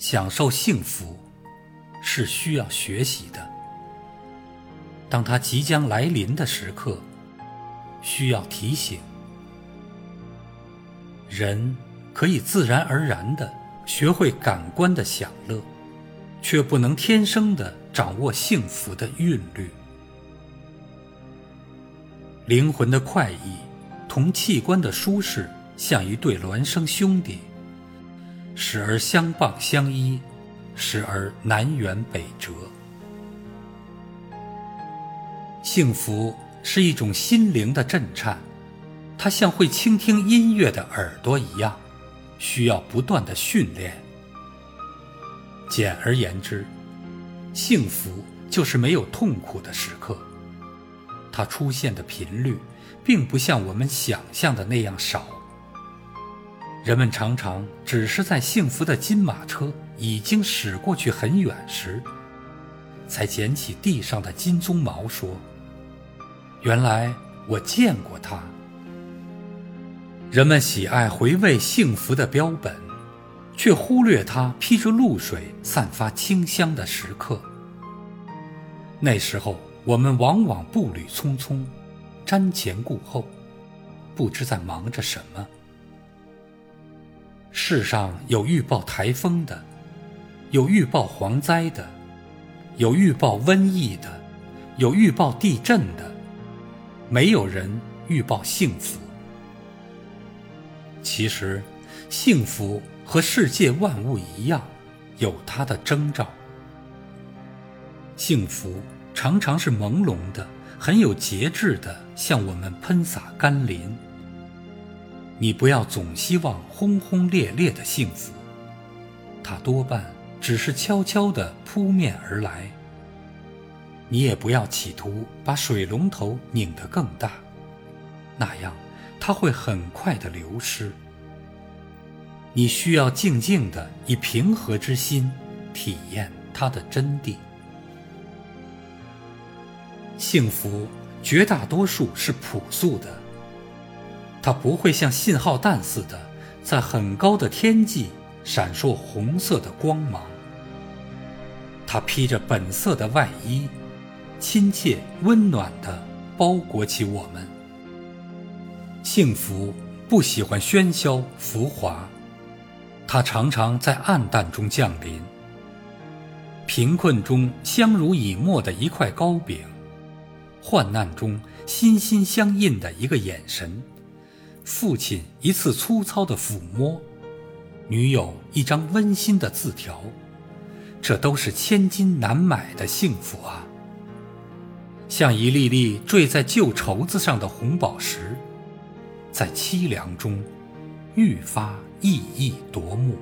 享受幸福是需要学习的。当它即将来临的时刻，需要提醒。人可以自然而然地学会感官的享乐，却不能天生地掌握幸福的韵律。灵魂的快意同器官的舒适，像一对孪生兄弟，时而相傍相依，时而南辕北辙。幸福是一种心灵的震颤。它像会倾听音乐的耳朵一样，需要不断的训练。简而言之，幸福就是没有痛苦的时刻。它出现的频率，并不像我们想象的那样少。人们常常只是在幸福的金马车已经驶过去很远时，才捡起地上的金鬃毛，说：“原来我见过它。”人们喜爱回味幸福的标本，却忽略它披着露水、散发清香的时刻。那时候，我们往往步履匆匆，瞻前顾后，不知在忙着什么。世上有预报台风的，有预报蝗灾的，有预报瘟疫的，有预报地震的，没有人预报幸福。其实，幸福和世界万物一样，有它的征兆。幸福常常是朦胧的，很有节制的向我们喷洒甘霖。你不要总希望轰轰烈烈的幸福，它多半只是悄悄地扑面而来。你也不要企图把水龙头拧得更大，那样。它会很快的流失。你需要静静的以平和之心体验它的真谛。幸福绝大多数是朴素的，它不会像信号弹似的在很高的天际闪烁红色的光芒。它披着本色的外衣，亲切温暖地包裹起我们。幸福不喜欢喧嚣浮华，它常常在暗淡中降临。贫困中相濡以沫的一块糕饼，患难中心心相印的一个眼神，父亲一次粗糙的抚摸，女友一张温馨的字条，这都是千金难买的幸福啊！像一粒粒坠在旧绸子上的红宝石。在凄凉中，愈发熠熠夺目。